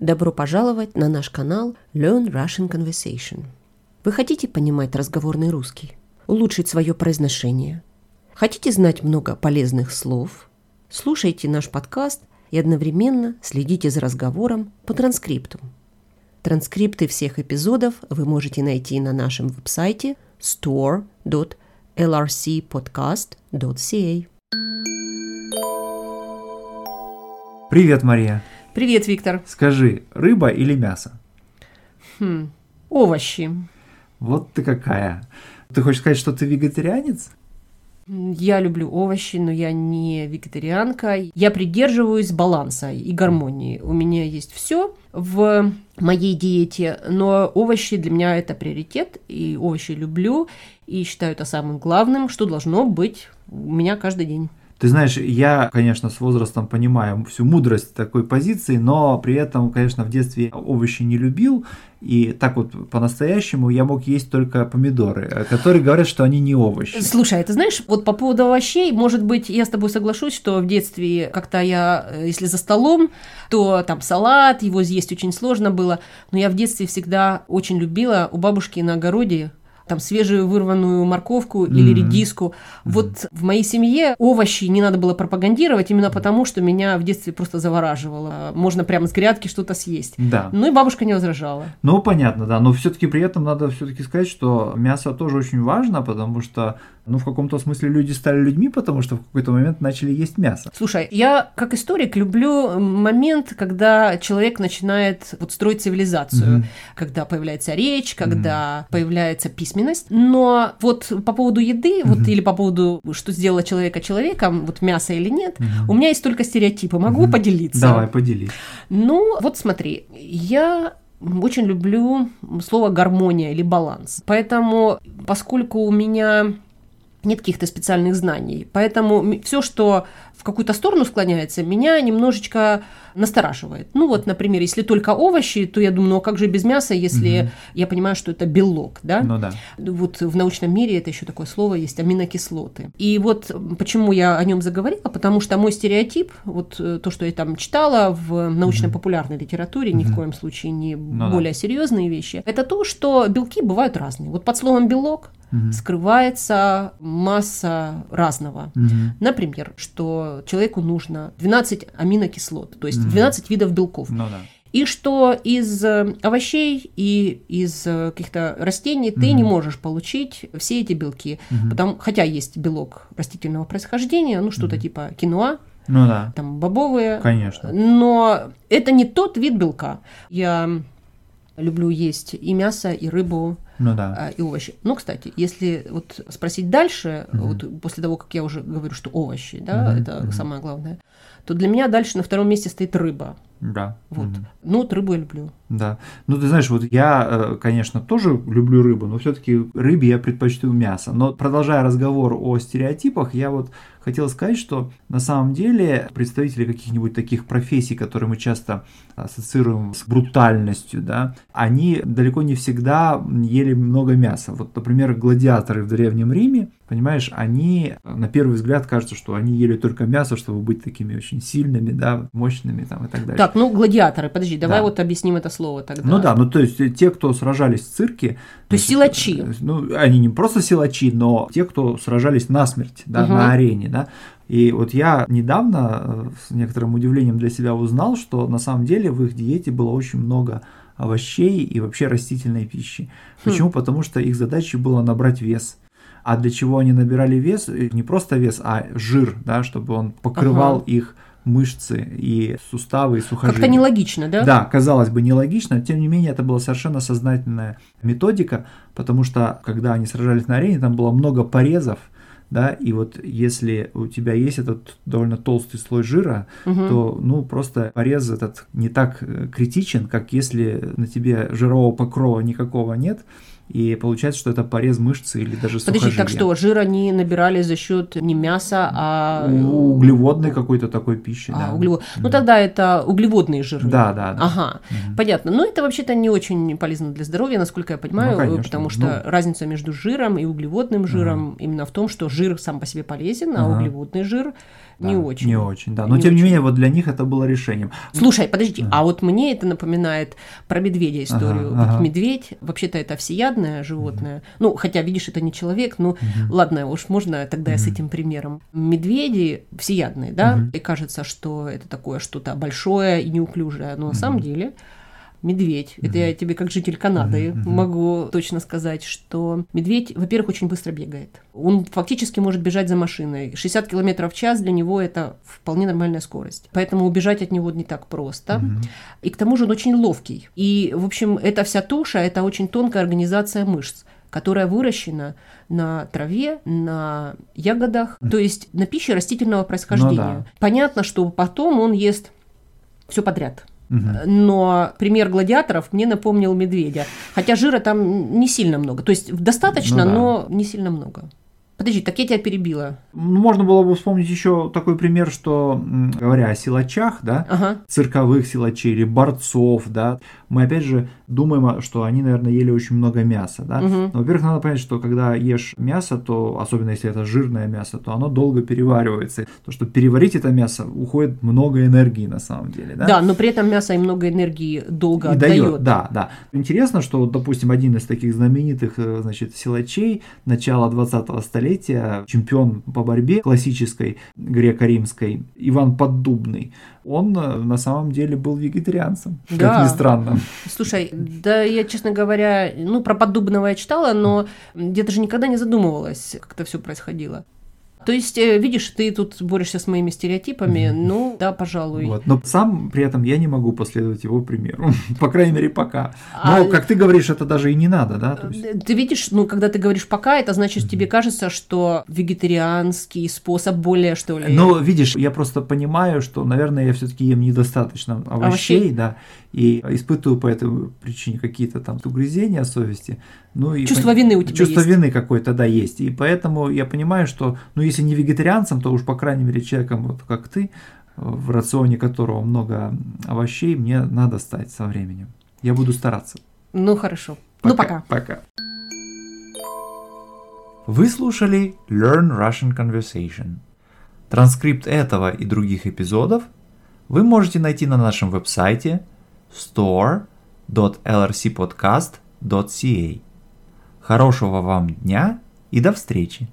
Добро пожаловать на наш канал Learn Russian Conversation. Вы хотите понимать разговорный русский? Улучшить свое произношение? Хотите знать много полезных слов? Слушайте наш подкаст и одновременно следите за разговором по транскрипту. Транскрипты всех эпизодов вы можете найти на нашем веб-сайте store.lrcpodcast.ca. Привет, Мария. Привет, Виктор. Скажи, рыба или мясо? Хм, овощи. Вот ты какая. Ты хочешь сказать, что ты вегетарианец? Я люблю овощи, но я не вегетарианка. Я придерживаюсь баланса и гармонии. У меня есть все в моей диете, но овощи для меня это приоритет, и овощи люблю, и считаю это самым главным, что должно быть у меня каждый день. Ты знаешь, я, конечно, с возрастом понимаю всю мудрость такой позиции, но при этом, конечно, в детстве овощи не любил, и так вот по-настоящему я мог есть только помидоры, которые говорят, что они не овощи. Слушай, а ты знаешь, вот по поводу овощей, может быть, я с тобой соглашусь, что в детстве как-то я, э, если за столом, то там салат, его съесть очень сложно было, но я в детстве всегда очень любила у бабушки на огороде там свежую вырванную морковку mm-hmm. или редиску. Mm-hmm. Вот в моей семье овощи не надо было пропагандировать именно потому, что меня в детстве просто завораживало. Можно прямо с грядки что-то съесть. Да. Ну и бабушка не возражала. Ну понятно, да, но все-таки при этом надо все-таки сказать, что мясо тоже очень важно, потому что ну, в каком-то смысле люди стали людьми, потому что в какой-то момент начали есть мясо. Слушай, я как историк люблю момент, когда человек начинает вот строить цивилизацию, mm-hmm. когда появляется речь, когда mm-hmm. появляется письменность. Но вот по поводу еды, mm-hmm. вот или по поводу, что сделало человека человеком, вот мясо или нет, mm-hmm. у меня есть только стереотипы. Могу mm-hmm. поделиться? Давай, поделись. Ну, вот смотри, я очень люблю слово гармония или баланс. Поэтому, поскольку у меня нет каких-то специальных знаний. Поэтому все, что в какую-то сторону склоняется, меня немножечко настораживает. Ну вот, например, если только овощи, то я думаю, ну а как же без мяса, если угу. я понимаю, что это белок, да? Ну да. Вот в научном мире это еще такое слово есть, аминокислоты. И вот почему я о нем заговорила, потому что мой стереотип, вот э, то, что я там читала в научно-популярной литературе, угу. ни в коем случае не ну, более да. серьезные вещи, это то, что белки бывают разные. Вот под словом белок угу. скрывается масса разного. Угу. Например, что человеку нужно 12 аминокислот, то есть 12 видов белков. Ну, да. И что из э, овощей и из э, каких-то растений ты не можешь получить все эти белки. mm Потому, хотя есть белок растительного происхождения, ну что-то mm типа киноа, ну да. Там бобовые. Конечно. Но это не тот вид белка. Я люблю есть и мясо, и рыбу, ну, да. А, и овощи. Ну, кстати, если вот спросить дальше, угу. вот после того, как я уже говорю, что овощи, да, угу. это угу. самое главное, то для меня дальше на втором месте стоит рыба. Да. Вот. Угу. Ну, вот рыбу я люблю. Да. Ну, ты знаешь, вот я, э, конечно, тоже люблю рыбу, но все-таки рыбе я предпочту мясо. Но продолжая разговор о стереотипах, я вот хотел сказать, что на самом деле представители каких-нибудь таких профессий, которые мы часто ассоциируем с брутальностью, да, они далеко не всегда ели много мяса. Вот, например, гладиаторы в Древнем Риме, понимаешь, они, на первый взгляд, кажется, что они ели только мясо, чтобы быть такими очень сильными, да, мощными там и так далее. Так, ну, гладиаторы, подожди, давай да. вот объясним это слово тогда. Ну да, ну то есть те, кто сражались в цирке. То есть силачи. Э, ну, они не просто силачи, но те, кто сражались насмерть, да, угу. на арене, да. И вот я недавно э, с некоторым удивлением для себя узнал, что на самом деле в их диете было очень много овощей и вообще растительной пищи. Хм. Почему? Хм. Потому что их задачей было набрать вес. А для чего они набирали вес? Э, не просто вес, а жир, да, чтобы он покрывал ага. их мышцы и суставы и сухожилия. Как-то нелогично, да? Да, казалось бы нелогично, тем не менее это была совершенно сознательная методика, потому что когда они сражались на арене, там было много порезов, да, и вот если у тебя есть этот довольно толстый слой жира, угу. то, ну, просто порез этот не так э, критичен, как если на тебе жирового покрова никакого нет, и получается, что это порез мышцы или даже Подожди, сухожилия. так что жир они набирали за счет не мяса, а углеводной какой-то такой пищи. А, да. углевод. Ну тогда это углеводные жиры. Да, да, да. Ага, угу. понятно. Но это вообще-то не очень полезно для здоровья, насколько я понимаю, ну, конечно. потому что ну... разница между жиром и углеводным жиром угу. именно в том, что жир сам по себе полезен, а угу. углеводный жир не да, очень. Не очень, да. Но Не тем не очень. менее, вот для них это было решением. Слушай, подожди, Ага. а вот мне это напоминает про медведя историю. Ага, Вот ага. медведь, вообще-то это всеядное животное. Ну, хотя, видишь, это не человек, ну, Мгм. ладно, уж можно тогда я с этим примером. Медведи всеядные, да, Мгм. и кажется, что это такое что-то большое и неуклюжее, но на самом деле медведь, это я тебе как житель Канады могу точно сказать, что медведь, во-первых, очень быстро бегает. Он фактически может бежать за машиной. 60 километров в час для него это вполне нормальная скорость. Поэтому убежать от него не так просто. И к тому же он очень ловкий. И, в общем, эта вся туша – это очень тонкая организация мышц, которая выращена на траве, на ягодах, то есть на пище растительного происхождения. Ну да. Понятно, что потом он ест все подряд. Мгм. Но пример гладиаторов мне напомнил медведя. Хотя жира там не сильно много. То есть достаточно, Ну да. но не сильно много. Подожди, так я тебя перебила. Ну, Можно было бы вспомнить еще такой пример, что, говоря о силачах, да, Ага. цирковых силачей или борцов, да, мы опять же думаем, что они, наверное, ели очень много мяса, да. Но, во-первых, надо понять, что когда ешь мясо, то, особенно если это жирное мясо, то оно долго переваривается. То, что переварить это мясо, уходит много энергии на самом деле, да. Да, но при этом мясо и много энергии долго И отдает. дает, да, да. Интересно, что, допустим, один из таких знаменитых, э, значит, силачей начала 20-го столетия, чемпион по борьбе классической греко-римской, Иван Поддубный, он э, на самом деле был вегетарианцем, Да. как ни странно. Слушай, да я, честно говоря, ну, про Поддубного я читала, но где-то же никогда не задумывалась, как это все происходило. То есть, э, видишь, ты тут борешься с моими стереотипами, ну, да, пожалуй. Вот. Но сам при этом я не могу последовать его примеру, по крайней мере, пока. А- Но, как ты говоришь, это даже и не надо, да? То есть- Э, Ты видишь, ну, когда ты говоришь пока, это значит, тебе кажется, что вегетарианский способ более, что ли... Но видишь, я просто понимаю, что, наверное, я все-таки ем недостаточно овощей, Овощей? да, и испытываю по этой причине какие-то там угрызения совести. Ну, и Чувство пон- вины у тебя Чувство есть. вины какое-то, да, есть. И поэтому я понимаю, что, ну, если не вегетарианцем, то уж, по крайней мере, человеком, вот как ты, в рационе которого много овощей, мне надо стать со временем. Я буду стараться. Ну, хорошо. Ну, пока. Пока. Вы слушали Learn Russian Conversation. Транскрипт этого и других эпизодов вы можете найти на нашем веб-сайте store.lrcpodcast.ca. Хорошего вам дня и до встречи!